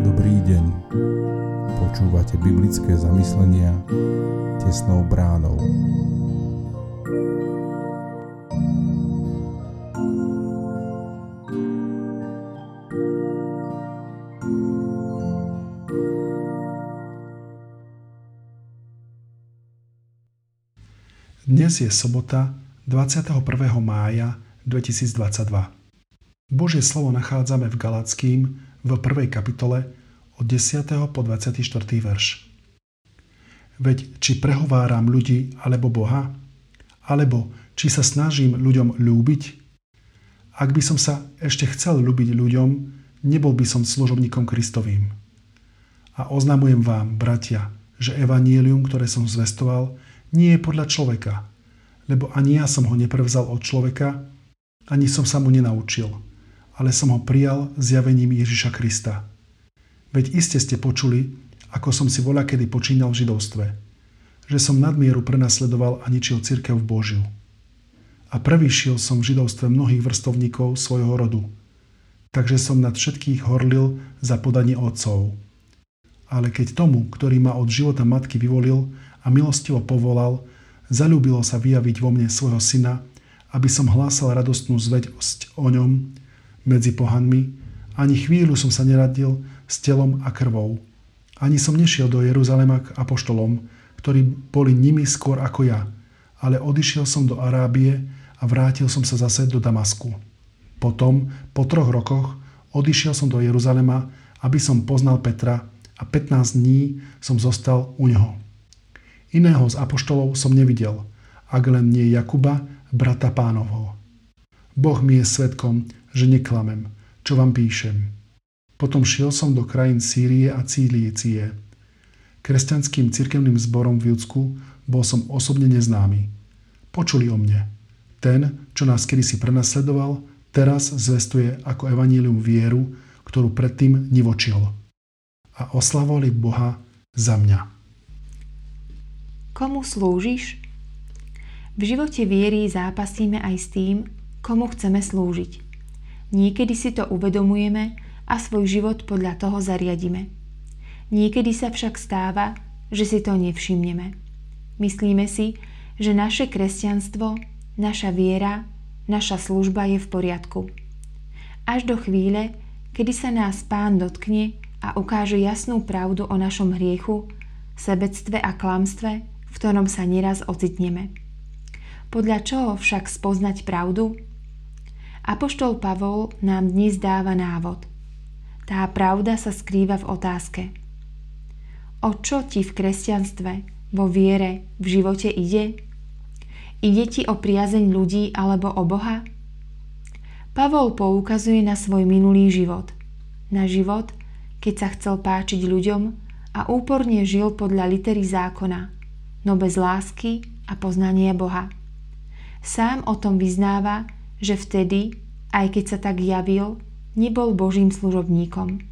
Dobrý deň. Počúvate biblické zamyslenia tesnou bránou. Dnes je sobota 21. mája 2022. Božie slovo nachádzame v Galackým v 1. kapitole od 10. po 24. verš. Veď či prehováram ľudí alebo Boha, alebo či sa snažím ľuďom ľúbiť, ak by som sa ešte chcel ľúbiť ľuďom, nebol by som služobníkom Kristovým. A oznamujem vám, bratia, že evanílium, ktoré som zvestoval, nie je podľa človeka, lebo ani ja som ho neprevzal od človeka, ani som sa mu nenaučil, ale som ho prijal zjavením Ježiša Krista. Veď iste ste počuli, ako som si voľa kedy počínal v židovstve, že som nadmieru prenasledoval a ničil církev Božiu. A prevýšil som v židovstve mnohých vrstovníkov svojho rodu, takže som nad všetkých horlil za podanie otcov. Ale keď tomu, ktorý ma od života matky vyvolil a milostivo povolal, zalúbilo sa vyjaviť vo mne svojho syna, aby som hlásal radostnú zvedosť o ňom medzi pohanmi, ani chvíľu som sa neradil s telom a krvou. Ani som nešiel do Jeruzalema k apoštolom, ktorí boli nimi skôr ako ja, ale odišiel som do Arábie a vrátil som sa zase do Damasku. Potom, po troch rokoch, odišiel som do Jeruzalema, aby som poznal Petra a 15 dní som zostal u neho. Iného z apoštolov som nevidel, ak len nie Jakuba, brata pánovho. Boh mi je svetkom, že neklamem, čo vám píšem. Potom šiel som do krajín Sýrie a Cílície. Kresťanským cirkevným zborom v Judsku bol som osobne neznámy. Počuli o mne. Ten, čo nás kedysi prenasledoval, teraz zvestuje ako evanílium vieru, ktorú predtým nivočil. A oslavovali Boha za mňa. Komu slúžiš? V živote viery zápasíme aj s tým, komu chceme slúžiť. Niekedy si to uvedomujeme a svoj život podľa toho zariadime. Niekedy sa však stáva, že si to nevšimneme. Myslíme si, že naše kresťanstvo, naša viera, naša služba je v poriadku. Až do chvíle, kedy sa nás pán dotkne a ukáže jasnú pravdu o našom hriechu, sebectve a klamstve, v ktorom sa neraz ocitneme. Podľa čoho však spoznať pravdu? Apoštol Pavol nám dnes dáva návod. Tá pravda sa skrýva v otázke. O čo ti v kresťanstve, vo viere, v živote ide? Ide ti o priazeň ľudí alebo o Boha? Pavol poukazuje na svoj minulý život. Na život, keď sa chcel páčiť ľuďom a úporne žil podľa litery zákona – no bez lásky a poznania Boha. Sám o tom vyznáva, že vtedy, aj keď sa tak javil, nebol Božím služobníkom.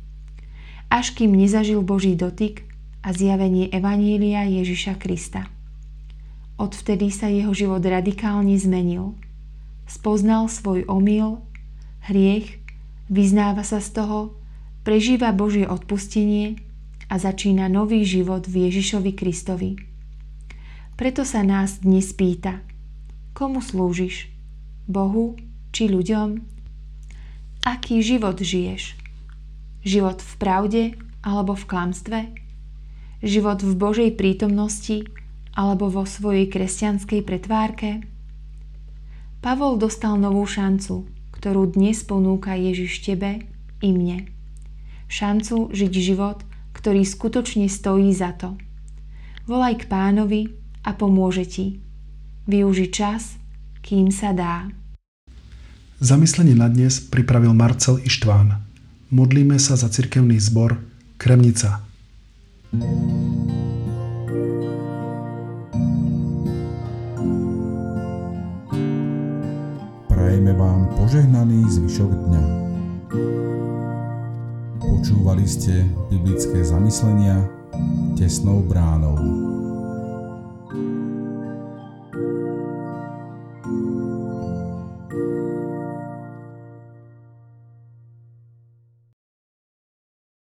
Až kým nezažil Boží dotyk a zjavenie Evanília Ježiša Krista. Odvtedy sa jeho život radikálne zmenil. Spoznal svoj omyl, hriech, vyznáva sa z toho, prežíva Božie odpustenie a začína nový život v Ježišovi Kristovi. Preto sa nás dnes pýta, komu slúžiš? Bohu či ľuďom? Aký život žiješ? Život v pravde alebo v klamstve? Život v Božej prítomnosti alebo vo svojej kresťanskej pretvárke? Pavol dostal novú šancu, ktorú dnes ponúka Ježiš tebe i mne. Šancu žiť život, ktorý skutočne stojí za to. Volaj k pánovi a pomôže ti. Využi čas, kým sa dá. Zamyslenie na dnes pripravil Marcel Ištván. Modlíme sa za cirkevný zbor Kremnica. Prajeme vám požehnaný zvyšok dňa. Počúvali ste biblické zamyslenia tesnou bránou.